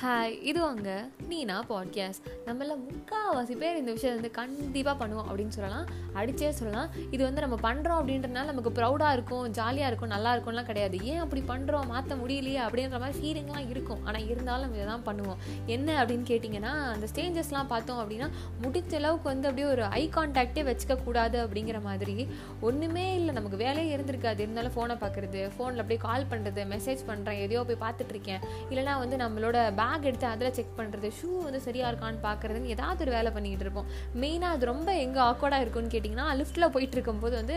Hi இது அங்கே நீனா podcast நம்மள முக்கால்வாசி பேர் இந்த விஷயத்தை வந்து கண்டிப்பாக பண்ணுவோம் அப்படின்னு சொல்லலாம். அடிச்சே சொல்லலாம். இது வந்து நம்ம பண்ணுறோம் அப்படின்றனால நமக்கு ப்ரௌடாக இருக்கும் ஜாலியாக இருக்கும் நல்லா இருக்கும்லாம் கிடையாது. ஏன் அப்படி பண்ணுறோம் மாற்ற முடியலையே அப்படின்ற மாதிரி ஃபீலிங்லாம் இருக்கும். ஆனால் இருந்தாலும் நம்ம இதை தான் பண்ணுவோம். என்ன அப்படின்னு கேட்டிங்கன்னா அந்த ஸ்டேஞ்சஸ்லாம் பார்த்தோம் அப்படின்னா முடிஞ்ச அளவுக்கு வந்து அப்படியே ஒரு ஐ கான்டாக்டே வச்சுக்க கூடாது அப்படிங்கிற மாதிரி ஒன்றுமே இல்லை. நமக்கு வேலையே இருந்திருக்காது. இருந்தாலும் ஃபோனை பார்க்குறது ஃபோனில் அப்படியே கால் பண்ணுறது மெசேஜ் பண்ணுறேன் எதையோ போய் பார்த்துட்ருக்கேன் இல்லைனா வந்து நம்மளோட பேக் எடுத்து அதில் செக் பண்ணுறது ஷூ வந்து சரியாக இருக்கான்னு பார்க்குறதுன்னு ஏதாவது ஒரு வேலை பண்ணிக்கிட்டு இருப்போம். மெயினாக அது ரொம்ப எங்கே ஆக்வர்டாக இருக்கும்னு கேட்டிங்கன்னா லிஃப்ட்டில் போயிட்டு இருக்கும்போது வந்து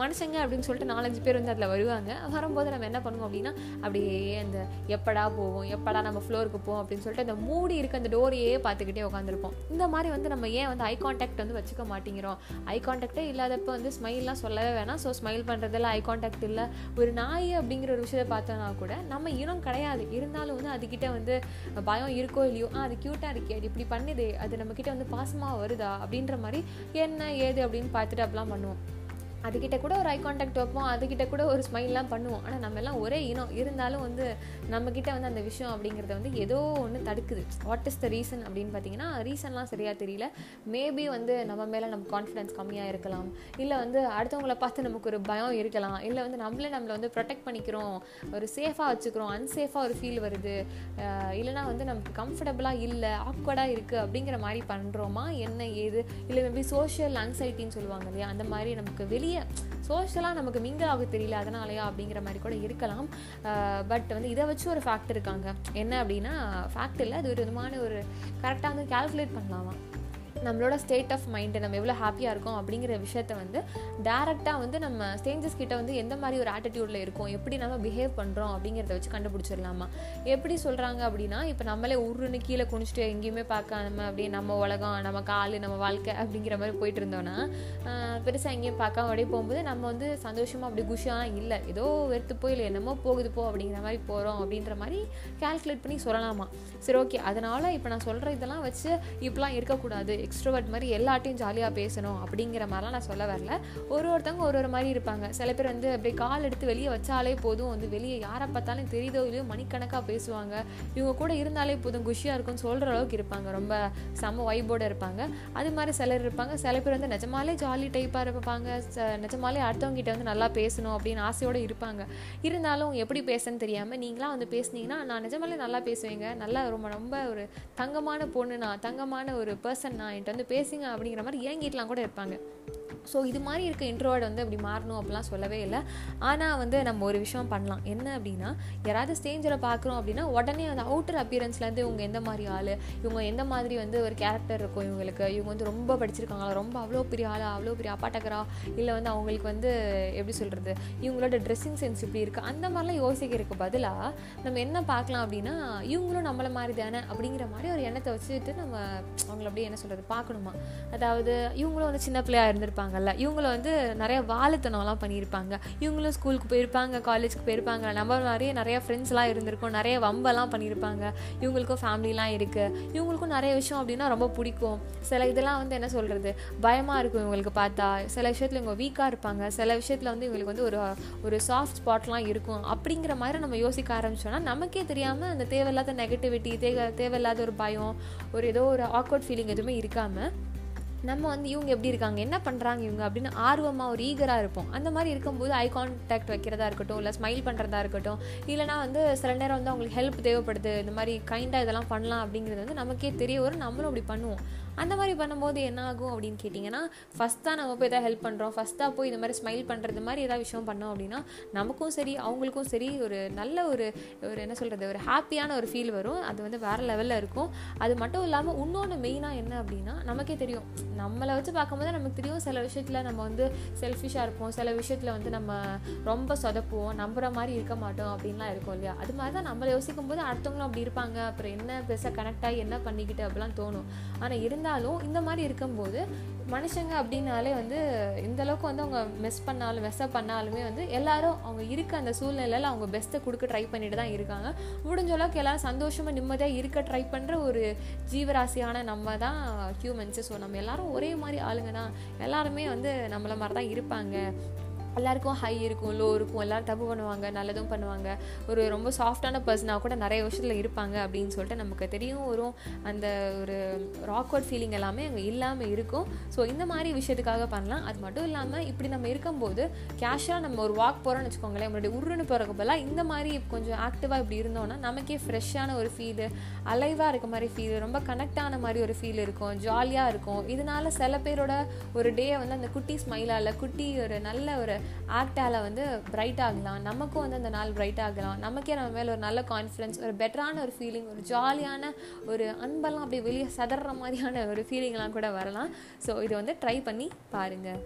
மனுஷங்க அப்படின்னு சொல்லிட்டு நாலஞ்சு பேர் வந்து அதில் வருவாங்க. வரும்போது நம்ம என்ன பண்ணுவோம் அப்படின்னா அப்படியே அந்த எப்படா போவோம் எப்படா நம்ம ஃப்ளோருக்கு போவோம் அப்படின்னு சொல்லிட்டு அந்த மூடி இருக்க அந்த டோரையே பார்த்துக்கிட்டே உட்காந்துருப்போம் இந்த மாதிரி வந்து நம்ம ஏன் வந்து ஐ கான்டாக்ட் வந்து வச்சுக்க மாட்டேங்கிறோம்? ஐ கான்டாக்டே இல்லாதப்போ வந்து ஸ்மைல்லாம் சொல்லவே வேணாம். ஸோ ஸ்மைல் பண்ணுறதில்ல ஐ கான்டாக்ட் இல்லை. ஒரு நாய் அப்படிங்கிற ஒரு விஷயத்தை பார்த்தோன்னா கூட நம்ம இனம் கிடையாது. இருந்தாலும் வந்து அதுக்கிட்ட வந்து பயம் இருக்கோ இல்லையோ ஆ அது க்யூட்டாக இருக்கே அது இப்படி பண்ணுதே அது நம்மக்கிட்ட வந்து பாசமாக வருதா? அப்படின்ற மாதிரி என்ன ஏது? அப்படின்னு பார்த்துட்டு அப்படிலாம் பண்ணுவோம். அதுக்கிட்ட கூட ஒரு ஐ கான்டாக்ட் வைப்போம். அதுக்கிட்ட கூட ஒரு ஸ்மைல்லாம் பண்ணுவோம். ஆனால் நம்ம எல்லாம் ஒரே இனம். இருந்தாலும் வந்து நம்மக்கிட்ட வந்து அந்த விஷயம் அப்படிங்கிறத வந்து ஏதோ ஒன்று தடுக்குது. வாட் இஸ் த ரீசன் அப்படின்னு பார்த்தீங்கன்னா ரீசன்லாம் சரியாக தெரியல. மேபி வந்து நம்ம மேலே நம்ம கான்ஃபிடன்ஸ் கம்மியாக இருக்கலாம். இல்லை வந்து அடுத்தவங்களை பார்த்து நமக்கு ஒரு பயம் இருக்கலாம். இல்லை வந்து நம்மளே நம்மளை வந்து ப்ரொடெக்ட் பண்ணிக்கிறோம். ஒரு சேஃபாக வச்சுக்கிறோம். அன்சேஃபாக ஒரு ஃபீல் வருது. இல்லைனா வந்து நமக்கு கம்ஃபர்டபுளாக இல்லை ஆக்வர்டாக இருக்குது அப்படிங்கிற மாதிரி பண்ணுறோமா என்ன ஏது? இல்லை மேபி சோஷியல் ஆங்ஸைட்டின்னு சொல்லுவாங்க இல்லையா? அந்த மாதிரி நமக்கு வெளியே சோஷியலாக நமக்கு மிங்கிள் ஆக தெரியல அதனாலயா அப்படிங்கிற மாதிரி கூட இருக்கலாம். பட் வந்து இதை வச்சு ஒரு ஃபேக்ட் இருக்காங்க. என்ன அப்படின்னா ஃபேக்ட் இல்லை அது ஒரு விதமான ஒரு கரெக்டாக வந்து கால்குலேட் பண்ணலாமா? நம்மளோட ஸ்டேட் ஆஃப் மைண்டு நம்ம எவ்வளோ ஹாப்பியாக இருக்கோம் அப்படிங்கிற விஷயத்த வந்து டேரெக்டாக வந்து நம்ம ஸ்டேஞ்சஸ் கிட்ட வந்து எந்த மாதிரி ஒரு ஆட்டிடியூடில் இருக்கும் எப்படி நம்ம பிஹேவ் பண்ணுறோம் அப்படிங்கிறத வச்சு கண்டுபிடிச்சிடலாமா? எப்படி சொல்கிறாங்க அப்படின்னா இப்போ நம்மளே உருன்னு கீழே குனிச்சிட்டு எங்கேயுமே பார்க்காம அப்படியே நம்ம உலகம் நம்ம கால் நம்ம வாழ்க்கை அப்படிங்கிற மாதிரி போயிட்டு இருந்தோன்னா பெருசாக எங்கேயும் பார்க்காம அப்படியே போகும்போது நம்ம வந்து சந்தோஷமாக அப்படி குஷியாக இல்லை. ஏதோ வெறுத்து போய் இல்லை என்னமோ போகுது போ அப்படிங்கிற மாதிரி போகிறோம் அப்படின்ற மாதிரி கால்குலேட் பண்ணி சொல்லலாமா? சரி ஓகே அதனால் இப்போ நான் சொல்கிற இதெல்லாம் வச்சு இப்படிலாம் இருக்கக்கூடாது. எக்ஸ்ட்ரோவர்ட் மாதிரி எல்லாட்டையும் ஜாலியாக பேசணும் அப்படிங்கிற மாதிரிலாம் நான் சொல்ல வரல. ஒரு ஒருத்தவங்க ஒரு ஒரு மாதிரி இருப்பாங்க. சில பேர் வந்து அப்படியே கால் எடுத்து வெளியே வச்சாலே போதும். வந்து வெளியே யாரை பார்த்தாலும் தெரியுதோ இல்லையோ மணிக்கணக்காக பேசுவாங்க. இவங்க கூட இருந்தாலே போதும். குஷியாக இருக்கும்னு சொல்கிற அளவுக்கு இருப்பாங்க. ரொம்ப செம்ம வைபோடு இருப்பாங்க. அது மாதிரி சிலர் இருப்பாங்க. சில பேர் வந்து நிஜமாலே ஜாலி டைப்பாக இருப்பாங்க. நிஜமாலே அடுத்தவங்ககிட்ட வந்து நல்லா பேசணும் அப்படின்னு ஆசையோடு இருப்பாங்க. இருந்தாலும் எப்படி பேசன்னு தெரியாமல் நீங்களாம் வந்து பேசுனீங்கன்னா நான் நிஜமாலே நல்லா பேசுவேங்க. நல்லா ரொம்ப ரொம்ப ஒரு தங்கமான பொண்ணு நான். தங்கமான ஒரு பர்சன் நான். என்கிட்ட வந்து பேசுங்க அப்படிங்கிற மாதிரி இறங்கிட்டுலாம் கூட இருப்பாங்க. ஸோ இது மாதிரி இருக்க இன்ட்ரோவர்ட் வந்து அப்படி மாறணும் அப்படிலாம் சொல்லவே இல்லை. ஆனால் வந்து நம்ம ஒரு விஷயம் பண்ணலாம். என்ன அப்படின்னா யாராவது ஸ்டேஞ்சரை பார்க்குறோம் அப்படின்னா உடனே அந்த அவுட்டர் அப்பியரன்ஸ்லேருந்து இவங்க எந்த மாதிரி ஆள் இவங்க எந்த மாதிரி வந்து ஒரு கேரக்டர் இருக்கும் இவங்களுக்கு. இவங்க வந்து ரொம்ப படிச்சிருக்காங்களா ரொம்ப அவ்வளோ பெரிய ஆள் அவ்வளோ பெரிய அப்பாட்டகரா இல்லை வந்து அவங்களுக்கு வந்து எப்படி சொல்கிறது இவங்களோட ட்ரெஸ்ஸிங் சென்ஸ் இப்படி இருக்குது அந்த மாதிரிலாம் யோசிக்கிறதுக்கு பதிலாக நம்ம என்ன பார்க்கலாம் அப்படின்னா இவங்களும் நம்மளை மாதிரி தானே அப்படிங்கிற மாதிரி ஒரு எண்ணத்தை வச்சுட்டு நம்ம அவங்கள அப்படியே என்ன சொல்கிறது பார்க்கணுமா? அதாவது இவங்களும் வந்து சின்ன பிள்ளையாக இருந்திருப்பாங்க. இருப்பாங்கல்ல இவங்கள வந்து நிறைய வாழுத்தனம்லாம் பண்ணியிருப்பாங்க. இவங்களும் ஸ்கூலுக்கு போயிருப்பாங்க காலேஜுக்கு போயிருப்பாங்க. நம்ம நிறைய நிறைய ஃப்ரெண்ட்ஸ்லாம் இருந்திருக்கும். நிறைய வம்பெல்லாம் பண்ணியிருப்பாங்க. இவங்களுக்கும் ஃபேமிலிலாம் இருக்குது இவங்களுக்கும் நிறைய விஷயம் அப்படின்னா ரொம்ப பிடிக்கும். சில இதெல்லாம் வந்து என்ன சொல்கிறது பயமாக இருக்கும் இவங்களுக்கு பார்த்தா. சில விஷயத்தில் இவங்க வீக்காக இருப்பாங்க. சில விஷயத்தில் வந்து இவங்களுக்கு வந்து ஒரு ஒரு சாஃப்ட் ஸ்பாட்லாம் இருக்கும். அப்படிங்கிற மாதிரி நம்ம யோசிக்க ஆரம்பிச்சோன்னா நமக்கே தெரியாமல் அந்த தேவையில்லாத நெகட்டிவிட்டி தேவை தேவையில்லாத ஒரு பயம் ஒரு ஏதோ ஒரு ஆக்வர்ட் ஃபீலிங் எதுவுமே இருக்காமல் நம்ம வந்து இவங்க எப்படி இருக்காங்க? என்ன பண்ணுறாங்க இவங்க? அப்படின்னு ஆர்வமாக ஒரு ஈகராக இருப்போம். அந்த மாதிரி இருக்கும்போது ஐ கான்டாக்ட் வைக்கிறதா இருக்கட்டும் இல்லை ஸ்மைல் பண்ணுறதா இருக்கட்டும் இல்லைனா வந்து சில நேரம் வந்து அவங்களுக்கு ஹெல்ப் தேவைப்படுது இந்த மாதிரி கைண்டாக இதெல்லாம் பண்ணலாம் அப்படிங்கிறது வந்து நமக்கே தெரிய வரும். நம்மளும் அப்படி பண்ணுவோம். அந்த மாதிரி பண்ணும்போது என்ன ஆகும் அப்படின்னு கேட்டிங்கன்னா ஃபஸ்ட் தான் நம்ம போய் எதாவது ஹெல்ப் பண்ணுறோம் ஃபஸ்ட்டாக போய் இந்த மாதிரி ஸ்மைல் பண்ணுறது மாதிரி ஏதாவது விஷயம் பண்ணோம் அப்படின்னா நமக்கும் சரி அவங்களுக்கும் சரி ஒரு நல்ல ஒரு ஒரு என்ன சொல்கிறது ஒரு ஹாப்பியான ஒரு ஃபீல் வரும். அது வந்து வேறு லெவலில் இருக்கும். அது மட்டும் இல்லாமல் இன்னொன்று மெயினாக என்ன அப்படின்னா நமக்கே தெரியும். நம்மளை வச்சு பார்க்கும்போது நமக்கு தெரியும். சில விஷயத்தில் நம்ம வந்து செல்ஃபிஷாக இருப்போம். சில விஷயத்தில் வந்து நம்ம ரொம்ப சொதப்புவோம். நம்புகிற மாதிரி இருக்க மாட்டோம் அப்படின்லாம் இருக்கும் இல்லையா? அது மாதிரி தான் நம்மளை யோசிக்கும் போது அடுத்தவங்களும் அப்படி இருப்பாங்க. அப்புறம் என்ன பெருசாக கனெக்ட் ஆகி என்ன பண்ணிக்கிட்டு அப்படிலாம் தோணும். ஆனால் இருந்தாலும் இந்த மாதிரி இருக்கும்போது மனுஷங்க அப்படின்னாலே வந்து இந்த அளவுக்கு வந்து அவங்க மிஸ் பண்ணாலும் மெஸ்அப் பண்ணாலுமே வந்து எல்லாரும் அவங்க இருக்க அந்த சூழ்நிலையில் அவங்க பெஸ்ட்டை கொடுக்க ட்ரை பண்ணிட்டு தான் இருக்காங்க. முடிஞ்ச அளவுக்கு எல்லாரும் சந்தோஷமாக நிம்மதியாக இருக்க ட்ரை பண்ணுற ஒரு ஜீவராசியான நம்ம தான் ஹியூமன்ஸு ஸோ நம்ம எல்லாரும் ஒரே மாதிரி ஆளுங்க தான். எல்லாருமே வந்து நம்மளை மாதிரி தான் இருப்பாங்க. எல்லாருக்கும் ஹை இருக்கும் லோ இருக்கும் எல்லோரும் தப்பு பண்ணுவாங்க நல்லதும் பண்ணுவாங்க. ஒரு ரொம்ப சாஃப்டான பர்சனாக கூட நிறைய விஷயத்தில் இருப்பாங்க அப்படின்னு சொல்லிட்டு நமக்கு தெரியும் வரும். அந்த ஒரு ராக்வர்ட் ஃபீலிங் எல்லாமே அங்கே இல்லாமல் இருக்கும். ஸோ இந்த மாதிரி விஷயத்துக்காக பண்ணலாம். அது மட்டும் இல்லாமல் இப்படி நம்ம இருக்கும்போது கேஷாக நம்ம ஒரு வாக் போகிறோம்னு வச்சுக்கோங்களேன் நம்மளுடைய உருன்னு போகிறக்கு பதிலாக இந்த மாதிரி கொஞ்சம் ஆக்டிவாக இப்படி இருந்தோம்னா நமக்கே ஃப்ரெஷ்ஷான ஒரு ஃபீலு அலைவாக இருக்க மாதிரி ஃபீல் ரொம்ப கனெக்ட் ஆன மாதிரி ஒரு ஃபீல் இருக்கும் ஜாலியாக இருக்கும். இதனால சில பேரோட ஒரு டே வந்து அந்த குட்டி ஸ்மைலால் குட்டி ஒரு நல்ல ஒரு ஆக்டால் வந்து பிரைட் ஆகலாம். நமக்கும் வந்து அந்த நாள் பிரைட் ஆகலாம். நமக்கே நம்ம மேலே ஒரு நல்ல கான்ஃபிடன்ஸ் ஒரு பெட்டரான ஒரு ஃபீலிங் ஒரு ஜாலியான ஒரு அன்பெல்லாம் அப்படியே வெளியே சதற மாதிரியான ஒரு ஃபீலிங்லாம் கூட வரலாம். ஸோ இதை வந்து ட்ரை பண்ணி பாருங்கள்